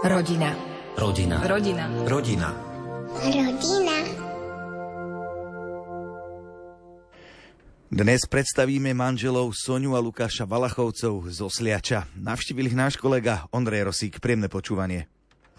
Rodina. Rodina. Rodina. Rodina. Rodina. Dnes predstavíme manželov Soniu a Lukáša Valachovcov z Osliača. Navštívil ich náš kolega Ondrej Rosík. Príjemné počúvanie.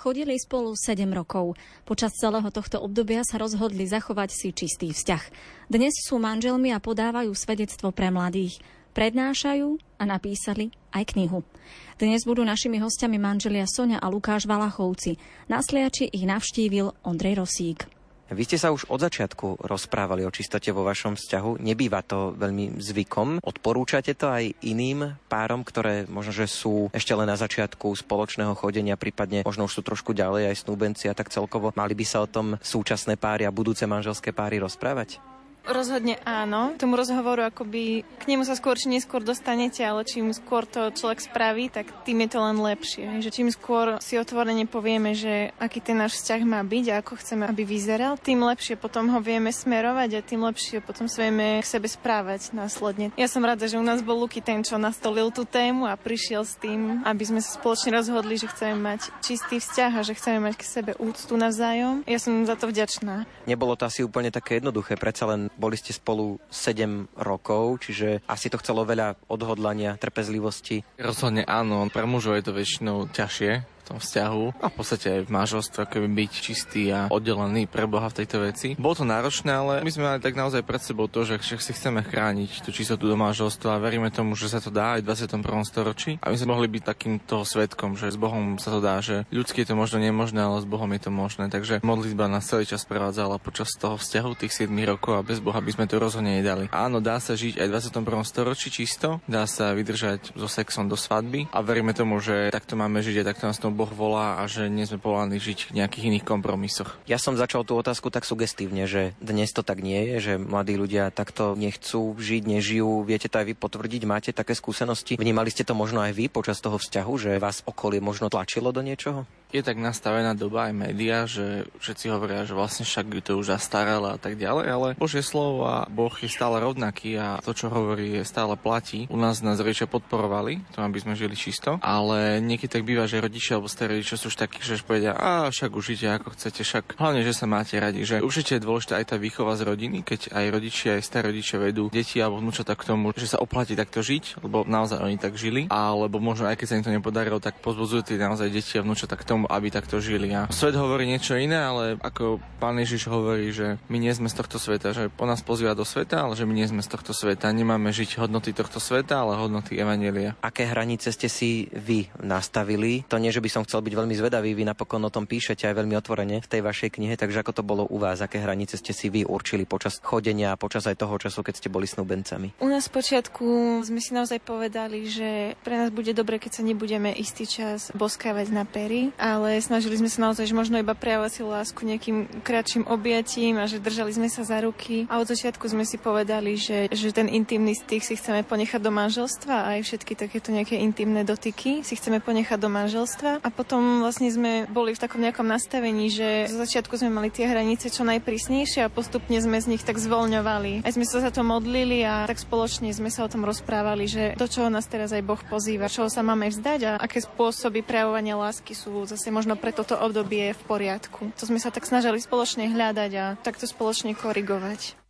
Chodili spolu 7 rokov. Počas celého tohto obdobia sa rozhodli zachovať si čistý vzťah. Dnes sú manželmi a podávajú svedectvo pre mladých. Prednášajú a napísali aj knihu. Dnes budú našimi hostiami manželia Sonia a Lukáš Valachovci. Na ich navštívil Ondrej Rosík. Vy ste sa už od začiatku rozprávali o čistote vo vašom vzťahu. Nebýva to veľmi zvykom. Odporúčate to aj iným párom, ktoré možno, že sú ešte len na začiatku spoločného chodenia, prípadne možno už sú trošku ďalej aj snúbenci a tak celkovo. Mali by sa o tom súčasné páry a budúce manželské páry rozprávať? Rozhodne áno. K tomu rozhovoru akoby k nemu sa skôr či neskôr dostanete, ale čím skôr to človek spraví, tak tým je to len lepšie. Že čím skôr si otvorene povieme, že aký ten náš vzťah má byť a ako chceme, aby vyzeral, tým lepšie potom ho vieme smerovať a tým lepšie potom sa vieme k sebe správať následne. Ja som rada, že u nás bol Luky ten, čo nastolil tú tému a prišiel s tým, aby sme sa spoločne rozhodli, že chceme mať čistý vzťah a že chceme mať k sebe úctu navzájom. Ja som za to vďačná. Nebolo to asi úplne také jednoduché, predsa len boli ste spolu 7 rokov, čiže asi to chcelo veľa odhodlania, trpezlivosti. Rozhodne áno, pre mužov je to väčšinou ťažšie, tom vzťahu a v podstate aj v manželstve keby byť čistý a oddelený pre Boha v tejto veci. Bolo to náročné, ale my sme mali tak naozaj pred sebou to, že si chceme chrániť tú čistotu do manželstva a veríme tomu, že sa to dá aj v 21. storočí. A my sme mohli byť takým toho svetkom, že s Bohom sa to dá, že ľudsky je to možno nemožné, ale s Bohom je to možné. Takže modlitba nás celý čas prevádzala počas toho vzťahu tých 7 rokov a bez Boha by sme to rozhodne nedali. Áno, dá sa žiť aj v 21. storočí čisto, dá sa vydržať so sexom do svadby a veríme tomu, že takto máme žiť a takto nás tomu Boh volá a že nie sme povolaní žiť v nejakých iných kompromisoch. Ja som začal tú otázku tak sugestívne, že dnes to tak nie je, že mladí ľudia takto nechcú žiť, nežijú. Viete to aj vy potvrdiť? Máte také skúsenosti? Vnímali ste to možno aj vy počas toho vzťahu, že vás okolie možno tlačilo do niečoho? Je tak nastavená doba aj média, že všetci hovoria, že vlastne však to už zastaralo a tak ďalej, ale Božie slovo a Boh je stále rovnaký a to, čo hovorí, je stále platí. U nás nás rodičia podporovali, to aby sme žili čisto, ale niekedy tak býva, že rodičia alebo starí rodičia sú už takí, že povedia, a však užite ako chcete, však hlavne, že sa máte radi, že určite je dôležitá aj tá výchova z rodiny, keď aj rodičia, aj starí rodičia vedú deti alebo vnúčata k tomu, že sa oplatí takto žiť, lebo naozaj oni tak žili, alebo možno aj keď sa im to nepodarilo, tak pozbudzujú naozaj deti a vnúčata k tomu, tomu, aby takto žili. A svet hovorí niečo iné, ale ako pán Ježiš hovorí, že my nie sme z tohto sveta, že po nás pozýva do sveta, ale že my nie sme z tohto sveta. Nemáme žiť hodnoty tohto sveta, ale hodnoty Evanielia. Aké hranice ste si vy nastavili? To nie, že by som chcel byť veľmi zvedavý, vy napokon o tom píšete aj veľmi otvorene v tej vašej knihe, takže ako to bolo u vás? Aké hranice ste si vy určili počas chodenia a počas aj toho času, keď ste boli snúbencami? U nás počiatku sme si naozaj povedali, že pre nás bude dobre, keď sa nebudeme istý čas boskávať na pery, ale snažili sme sa naozaj, že možno iba prejavovať si lásku nejakým kratším objatím a že držali sme sa za ruky. A od začiatku sme si povedali, že, že ten intimný styk si chceme ponechať do manželstva a aj všetky takéto nejaké intimné dotyky si chceme ponechať do manželstva. A potom vlastne sme boli v takom nejakom nastavení, že zo začiatku sme mali tie hranice čo najprísnejšie a postupne sme z nich tak zvoľňovali. Aj sme sa za to modlili a tak spoločne sme sa o tom rozprávali, že do čoho nás teraz aj Boh pozýva, čoho sa máme vzdať a aké spôsoby prejavovania lásky sú zase možno pre toto obdobie v poriadku. To sme sa tak snažili spoločne hľadať a takto spoločne korigovať.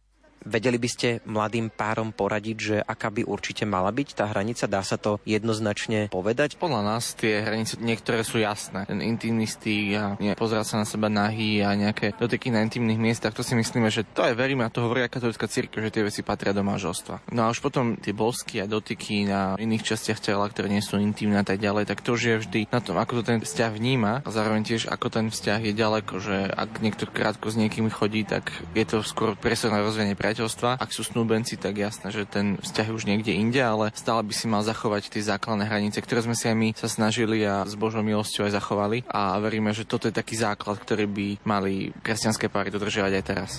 Vedeli by ste mladým párom poradiť, že aká by určite mala byť tá hranica? Dá sa to jednoznačne povedať? Podľa nás tie hranice niektoré sú jasné. Ten intimný styk a pozerať sa na seba nahý a nejaké dotyky na intimných miestach, to si myslíme, že to aj veríme a to hovorí aj katolická církev, že tie veci patria do manželstva. No a už potom tie bosky a dotyky na iných častiach tela, ktoré nie sú intimné a tak ďalej, tak to už je vždy na tom, ako to ten vzťah vníma a zároveň tiež ako ten vzťah je ďaleko, že ak niekto krátko s niekým chodí, tak je to skôr presor na rozvíjanie priateľstva. Ak sú snúbenci, tak jasné, že ten vzťah je už niekde inde, ale stále by si mal zachovať tie základné hranice, ktoré sme si aj my sa snažili a s Božou milosťou aj zachovali. A veríme, že toto je taký základ, ktorý by mali kresťanské páry dodržiavať aj teraz.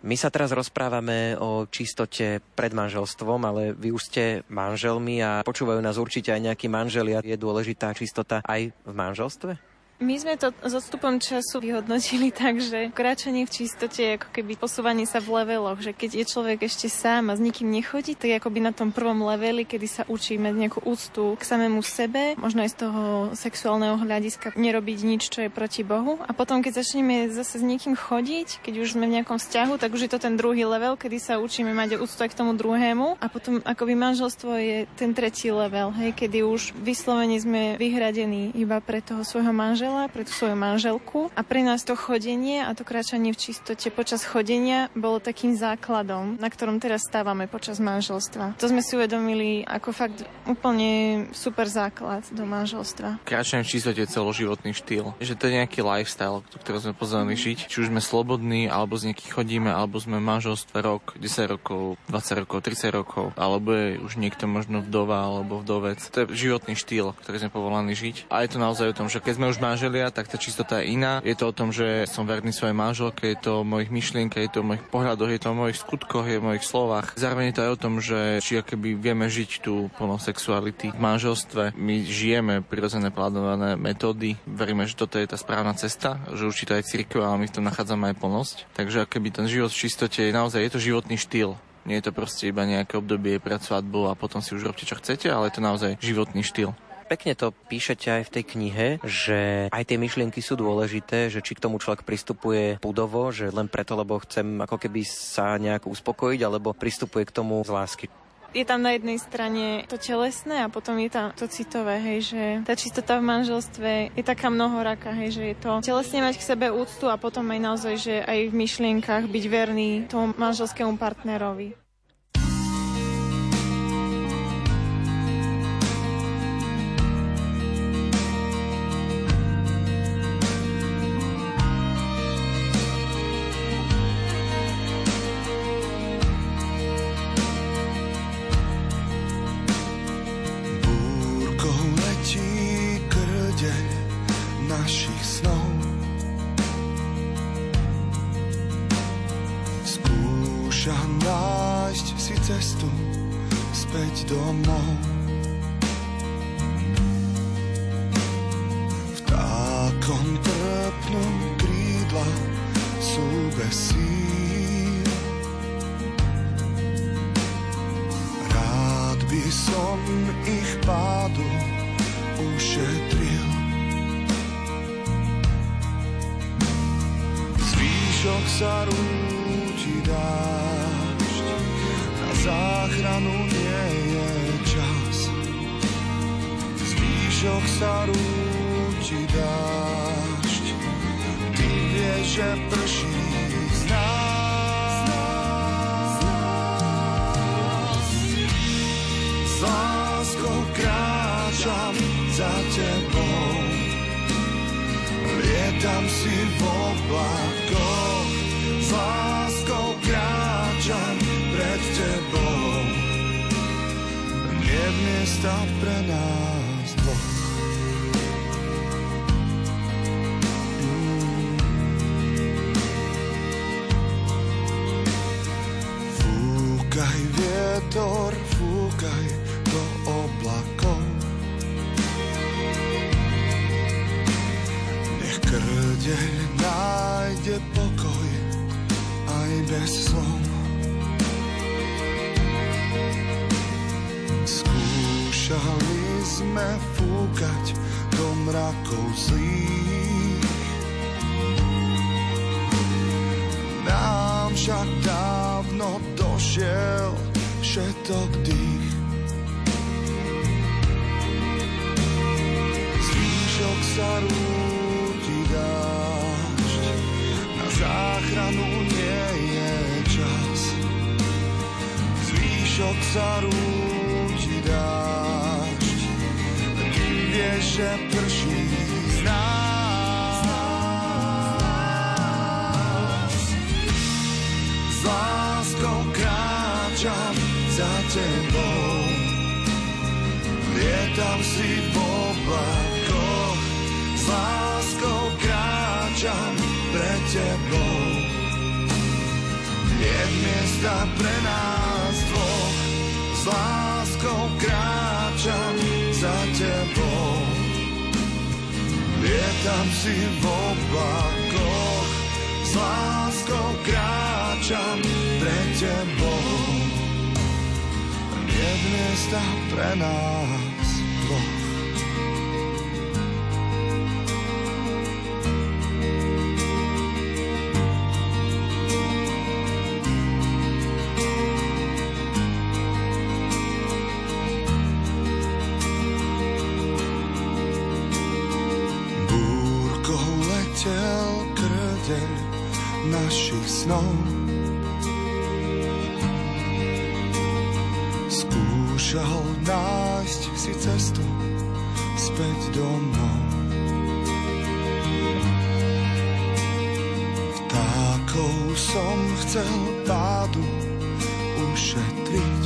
My sa teraz rozprávame o čistote pred manželstvom, ale vy už ste manželmi a počúvajú nás určite aj nejakí manželia. Je dôležitá čistota aj v manželstve? My sme to s odstupom času vyhodnotili tak, že kráčanie v čistote je ako keby posúvanie sa v leveloch, že keď je človek ešte sám a s nikým nechodí, tak je akoby na tom prvom leveli, kedy sa učíme nejakú úctu k samému sebe, možno aj z toho sexuálneho hľadiska nerobiť nič, čo je proti Bohu. A potom, keď začneme zase s niekým chodiť, keď už sme v nejakom vzťahu, tak už je to ten druhý level, kedy sa učíme mať úctu aj k tomu druhému. A potom akoby manželstvo je ten tretí level, hej, kedy už vyslovene sme vyhradení iba pre toho svojho manžela, pre tú svoju manželku. A pre nás to chodenie a to kráčanie v čistote počas chodenia bolo takým základom, na ktorom teraz stávame počas manželstva. To sme si uvedomili ako fakt úplne super základ do manželstva. Kráčanie v čistote je celoživotný štýl. Že to je nejaký lifestyle, ktorý sme pozvaní žiť. Či už sme slobodní, alebo z nejakých chodíme, alebo sme v manželstve rok, 10 rokov, 20 rokov, 30 rokov, alebo je už niekto možno vdova alebo vdovec. To je životný štýl, ktorý sme povolaní žiť. A je to naozaj o tom, že keď sme už manželia, tak tá čistota je iná. Je to o tom, že som verný svojej manželke, je to o mojich myšlienkach, je to o mojich pohľadoch, je to o mojich skutkoch, je o mojich slovách. Zároveň je to aj o tom, že či akoby vieme žiť tú plno sexuality v manželstve. My žijeme prirodzené plánované metódy. Veríme, že toto je tá správna cesta, že určite aj cirkev, ale my v tom nachádzame aj plnosť. Takže akoby ten život v čistote je naozaj je to životný štýl. Nie je to proste iba nejaké obdobie pred svadbou a potom si už robte čo chcete, ale je to naozaj životný štýl pekne to píšete aj v tej knihe, že aj tie myšlienky sú dôležité, že či k tomu človek pristupuje pudovo, že len preto, lebo chcem ako keby sa nejak uspokojiť, alebo pristupuje k tomu z lásky je tam na jednej strane to telesné a potom je tam to citové, hej, že tá čistota v manželstve je taká mnohoraka, hej, že je to telesne mať k sebe úctu a potom aj naozaj, že aj v myšlienkach byť verný tomu manželskému partnerovi. tebe. Rád by som ich pádu ušetril. Zvýšok sa rúti dážď, na záchranu nie je čas. Zvýšok sa rúti dážď, ty vieš, že Tam si v oblakoch, s láskou kráčam pred tebou. Nie v miesta pre nás dvoch. Mm. Fúkaj vietor, fúkaj kde nájde pokoj aj bez slov. Skúšali sme fúkať do mrakov zlých. Nám však dávno došiel všetok dých. Zvýšok sa rúd čo sa rúči dážď. Ty vieš, že prší z nás. S láskou kráčam za tebou, lietam si v oblakoch. S láskou kráčam pre tebou, nie miesta pre nás. Lietam si v oblakoch, s láskou kráčam pred tebou. Nie miesta pre nás snou. Skúšal nájsť si cestu späť domov. Vtákov som chcel pádu ušetriť.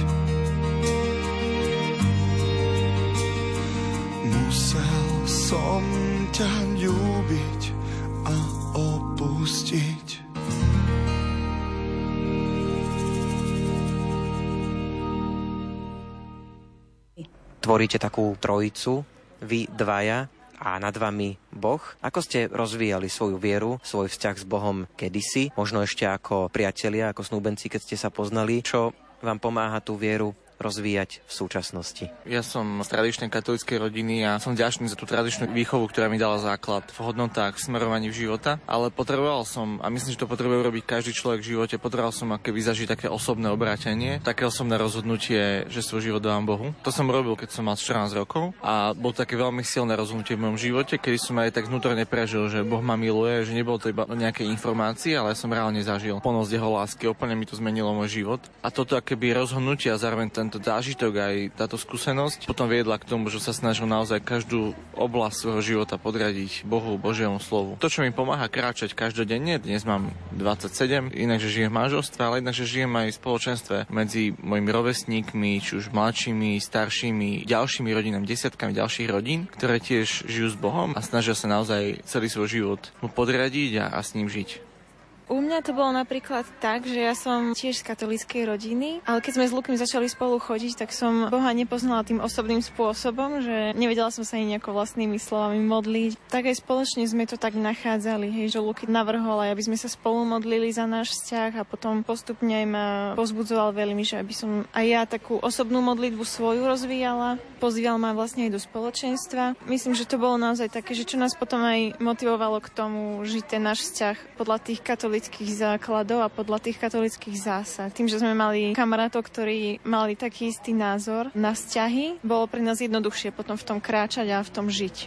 Tvoríte takú trojicu, vy dvaja a nad vami Boh. Ako ste rozvíjali svoju vieru, svoj vzťah s Bohom kedysi, možno ešte ako priatelia, ako snúbenci, keď ste sa poznali? Čo vám pomáha tú vieru rozvíjať v súčasnosti? Ja som z tradičnej katolíckej rodiny a som ďačný za tú tradičnú výchovu, ktorá mi dala základ v hodnotách, v smerovaní v života, ale potreboval som, a myslím, že to potrebuje robiť každý človek v živote, potreboval som aké zažiť také osobné obrátenie, také osobné rozhodnutie, že svoj život dávam Bohu. To som robil, keď som mal 14 rokov a bol také veľmi silné rozhodnutie v mojom živote, kedy som aj tak vnútorne prežil, že Boh ma miluje, že nebolo to iba nejaké informácie, ale som reálne zažil ponosť jeho lásky, úplne mi to zmenilo môj život. A toto akéby rozhodnutie a zároveň ten tento zážitok, aj táto skúsenosť potom viedla k tomu, že sa snažil naozaj každú oblasť svojho života podradiť Bohu, Božiemu slovu. To, čo mi pomáha kráčať každodenne, dnes mám 27, inak, že žijem v manželstve, ale inak, že žijem aj v spoločenstve medzi mojimi rovesníkmi, či už mladšími, staršími, ďalšími rodinami, desiatkami ďalších rodín, ktoré tiež žijú s Bohom a snažia sa naozaj celý svoj život mu podradiť a, a s ním žiť. U mňa to bolo napríklad tak, že ja som tiež z katolíckej rodiny, ale keď sme s Lukem začali spolu chodiť, tak som Boha nepoznala tým osobným spôsobom, že nevedela som sa ani nejako vlastnými slovami modliť. Tak aj spoločne sme to tak nachádzali, hej, že Luky navrhol, aby sme sa spolu modlili za náš vzťah a potom postupne aj ma pozbudzoval veľmi, že aby som aj ja takú osobnú modlitbu svoju rozvíjala. Pozýval ma vlastne aj do spoločenstva. Myslím, že to bolo naozaj také, že čo nás potom aj motivovalo k tomu žiť ten náš vzťah podľa tých katolíckých katolických základov a podľa tých katolických zásad. Tým, že sme mali kamarátov, ktorí mali taký istý názor na vzťahy, bolo pre nás jednoduchšie potom v tom kráčať a v tom žiť.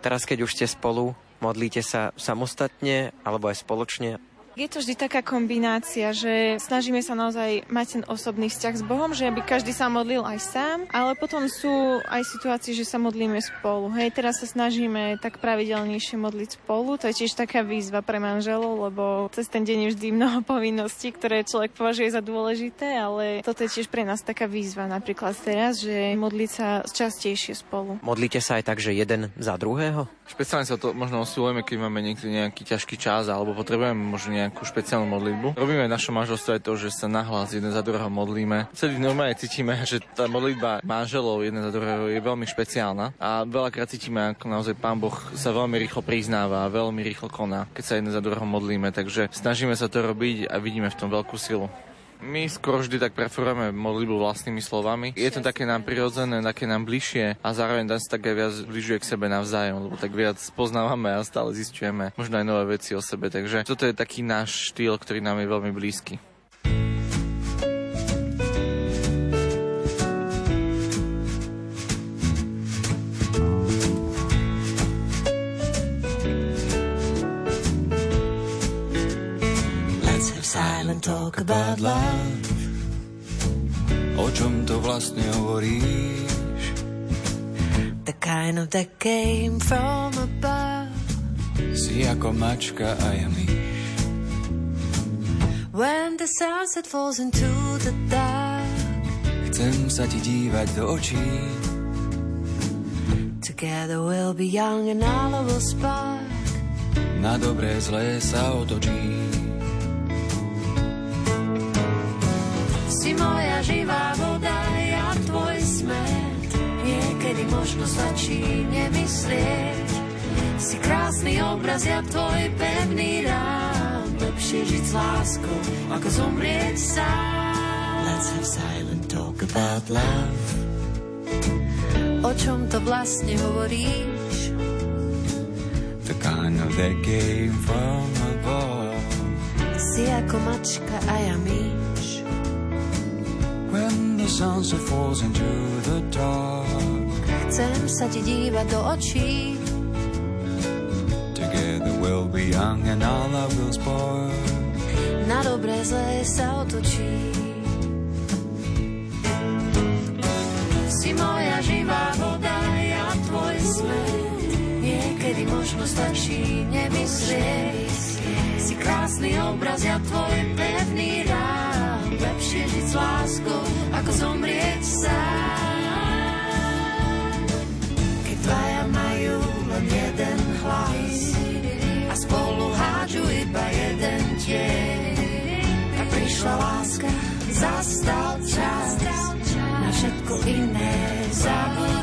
Teraz, keď už ste spolu, modlíte sa samostatne alebo aj spoločne? Je to vždy taká kombinácia, že snažíme sa naozaj mať ten osobný vzťah s Bohom, že aby každý sa modlil aj sám, ale potom sú aj situácie, že sa modlíme spolu. Hej, teraz sa snažíme tak pravidelnejšie modliť spolu. To je tiež taká výzva pre manželov, lebo cez ten deň je vždy mnoho povinností, ktoré človek považuje za dôležité, ale toto je tiež pre nás taká výzva napríklad teraz, že modliť sa častejšie spolu. Modlíte sa aj tak, že jeden za druhého? Špeciálne sa to možno osvilujeme, keď máme niekedy nejaký ťažký čas alebo potrebujeme možno nejakú špeciálnu modlitbu. Robíme v našom manželstve aj to, že sa nahlas jeden za druhého modlíme. Celý normálne cítime, že tá modlitba manželov jeden za druhého je veľmi špeciálna a veľakrát cítime, ako naozaj Pán Boh sa veľmi rýchlo priznáva a veľmi rýchlo koná, keď sa jeden za druhého modlíme. Takže snažíme sa to robiť a vidíme v tom veľkú silu. My skoro vždy tak preferujeme modlitbu vlastnými slovami. Je to také nám prirodzené, také nám bližšie a zároveň nás tak aj viac bližuje k sebe navzájom, lebo tak viac poznávame a stále zistujeme možno aj nové veci o sebe. Takže toto je taký náš štýl, ktorý nám je veľmi blízky. Talk about love. O čom to vlastne hovoríš? The kind of that came from above. Si ako mačka a ja myš. When the sunset falls into the dark. Chcem sa ti dívať do očí. Together we'll be young and all will spark. Na dobré zlé sa otočí. Si moja živá voda, ja tvoj smet. Niekedy možno stačí nemyslieť. Si krásny obraz, ja tvoj pevný rám. Lepšie žiť s láskou, ako zomrieť sám. Let's have silent talk about love. O čom to vlastne hovoríš? The kind of that came from above. Si ako mačka a ja myš. Sunset falls into the dark. Chcem sa ti dívať do očí. Together we'll be young and all love will spark. Na dobré zlé sa otočí. Si moja živá voda, ja tvoj smet. Niekedy možno stačí nemyslieť. Si krásny obraz, ja tvoj pevný rám. Lepšie žiť s láskou, ako zomrieť sám. Keď dvaja majú len jeden hlas a spolu hádžu iba jeden tieň, tak prišla láska, zastal čas na všetko iné zabudne.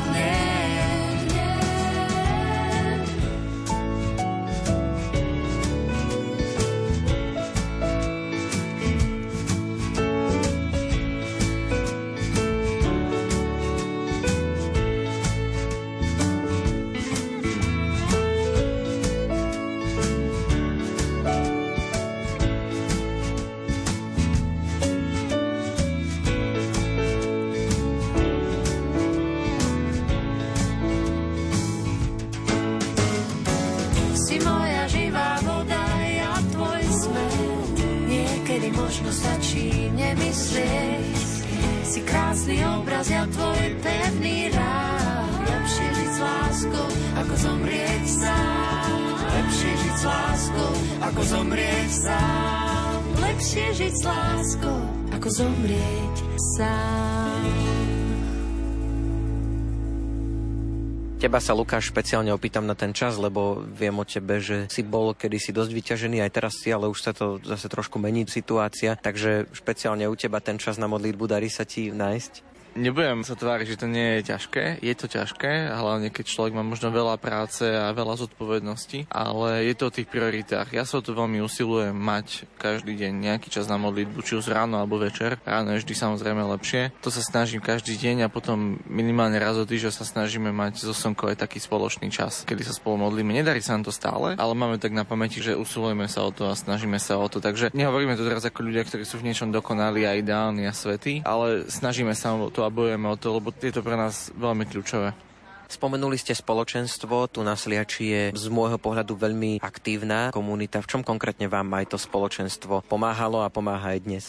S láskou, ako zomrieť sám. Lepšie žiť s láskou, ako zomrieť sám. Teba sa, Lukáš, špeciálne opýtam na ten čas, lebo viem o tebe, že si bol kedysi dosť vyťažený, aj teraz si, ale už sa to zase trošku mení situácia, takže špeciálne u teba ten čas na modlitbu darí sa ti nájsť? Nebudem sa tváriť, že to nie je ťažké. Je to ťažké, hlavne keď človek má možno veľa práce a veľa zodpovedností, ale je to o tých prioritách. Ja sa to veľmi usilujem mať každý deň nejaký čas na modlitbu, či už ráno alebo večer. Ráno je vždy samozrejme lepšie. To sa snažím každý deň a potom minimálne raz do týždňa sa snažíme mať so Sonkou aj taký spoločný čas, kedy sa spolu modlíme. Nedarí sa nám to stále, ale máme tak na pamäti, že usilujeme sa o to a snažíme sa o to. Takže nehovoríme to teraz ako ľudia, ktorí sú v niečom dokonali a ideálni a svetí, ale snažíme sa o to a bojujeme o to, lebo je to pre nás veľmi kľúčové. Spomenuli ste spoločenstvo, tu na Sliači je z môjho pohľadu veľmi aktívna komunita. V čom konkrétne vám aj to spoločenstvo pomáhalo a pomáha aj dnes?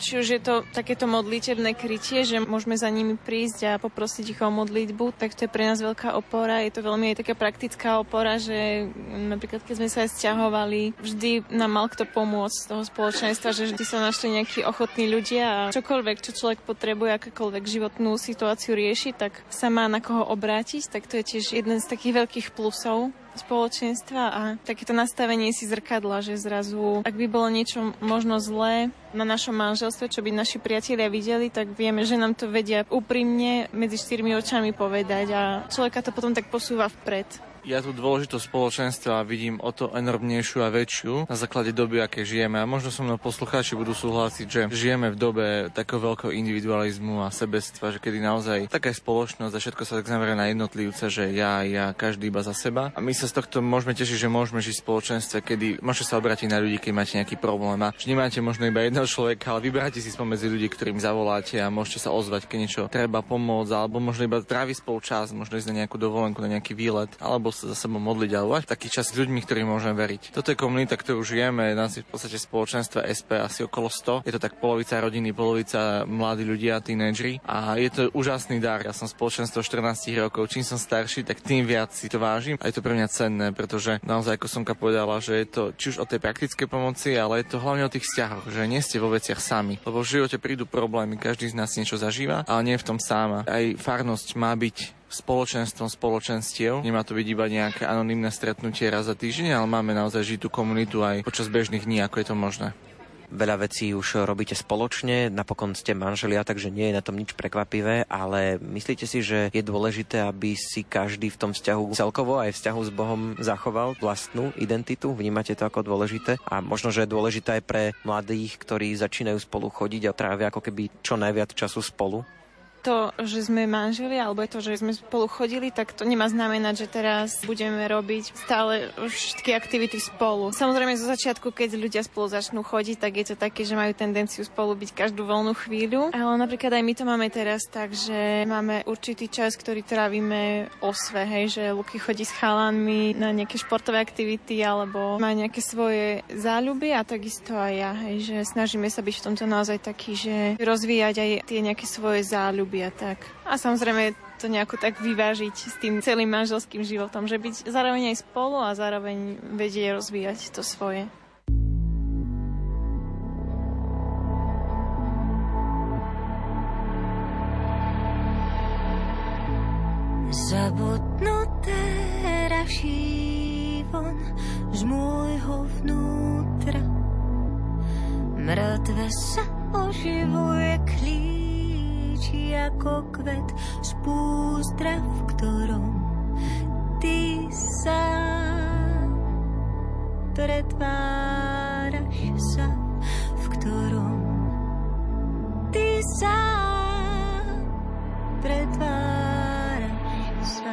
Či už je to takéto modlitebné krytie, že môžeme za nimi prísť a poprosiť ich o modlitbu, tak to je pre nás veľká opora. Je to veľmi aj taká praktická opora, že napríklad keď sme sa aj sťahovali, vždy nám mal kto pomôcť z toho spoločenstva, že vždy sa našli nejakí ochotní ľudia a čokoľvek, čo človek potrebuje, akákoľvek životnú situáciu riešiť, tak sa má na koho obrátiť, tak to je tiež jeden z takých veľkých plusov spoločenstva a takéto nastavenie si zrkadla, že zrazu, ak by bolo niečo možno zlé na našom manželstve, čo by naši priatelia videli, tak vieme, že nám to vedia úprimne medzi štyrmi očami povedať a človeka to potom tak posúva vpred. Ja tú dôležitosť spoločenstva vidím o to enormnejšiu a väčšiu na základe doby, aké žijeme. A možno so mnou poslucháči budú súhlasiť, že žijeme v dobe takého veľkého individualizmu a sebectva, že kedy naozaj taká spoločnosť a všetko sa tak zameria na jednotlivca, že ja, ja, každý iba za seba. A my sa z tohto môžeme tešiť, že môžeme žiť v spoločenstve, kedy môžete sa obrátiť na ľudí, keď máte nejaký problém. A že nemáte možno iba jedného človeka, ale vyberáte si spomedzi ľudí, ktorým zavoláte a môžete sa ozvať, keď niečo treba pomôcť, alebo možno iba tráviť spolu čas, možno ísť na nejakú dovolenku, na nejaký výlet, alebo sa za sebou modliť alebo mať taký čas s ľuďmi, ktorým môžeme veriť. Toto je komunita, ktorú žijeme, nás je v podstate spoločenstva SP asi okolo 100. Je to tak polovica rodiny, polovica mladí ľudia, tínedžeri a je to úžasný dar. Ja som spoločenstvo 14 rokov, čím som starší, tak tým viac si to vážim a je to pre mňa cenné, pretože naozaj, ako som povedala, že je to či už o tej praktickej pomoci, ale je to hlavne o tých vzťahoch, že nie ste vo veciach sami. Lebo v živote prídu problémy, každý z nás niečo zažíva, ale nie je v tom sám. Aj farnosť má byť spoločenstvom spoločenstiev. Nemá to byť iba nejaké anonimné stretnutie raz za týždeň, ale máme naozaj žiť tú komunitu aj počas bežných dní, ako je to možné. veľa vecí už robíte spoločne, napokon ste manželia, takže nie je na tom nič prekvapivé, ale myslíte si, že je dôležité, aby si každý v tom vzťahu celkovo aj vzťahu s Bohom zachoval vlastnú identitu? Vnímate to ako dôležité? A možno, že je dôležité aj pre mladých, ktorí začínajú spolu chodiť a trávia ako keby čo najviac času spolu? To, že sme manželi, alebo to, že sme spolu chodili, tak to nemá znamenať, že teraz budeme robiť stále všetky aktivity spolu. Samozrejme zo začiatku, keď ľudia spolu začnú chodiť, tak je to také, že majú tendenciu spolu byť každú voľnú chvíľu. Ale napríklad aj my to máme teraz tak, že máme určitý čas, ktorý trávime osve, hej, že Luky chodí s chalanmi na nejaké športové aktivity alebo má nejaké svoje záľuby a takisto aj ja, hej, že snažíme sa byť v tomto naozaj taký, že rozvíjať aj tie nejaké svoje záľuby ľubí a tak. A samozrejme to nejako tak vyvážiť s tým celým manželským životom, že byť zároveň aj spolu a zároveň vedieť rozvíjať to svoje. Zabudnuté raší von z môjho vnútra. Mŕtve sa oživuje klíč kričí ako kvet z pústra, v ktorom ty sa pretváraš sa, v ktorom ty sa pretváraš sa.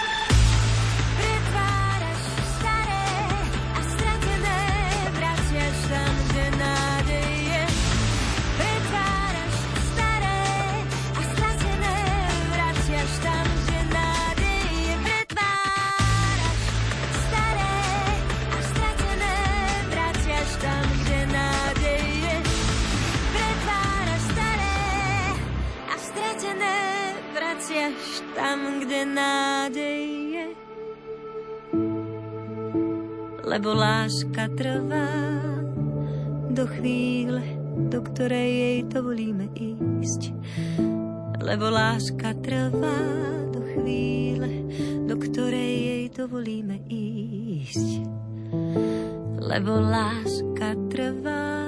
lebo láska trvá do chvíle, do ktorej jej dovolíme ísť. Lebo láska trvá do chvíle, do ktorej jej dovolíme ísť. Lebo láska trvá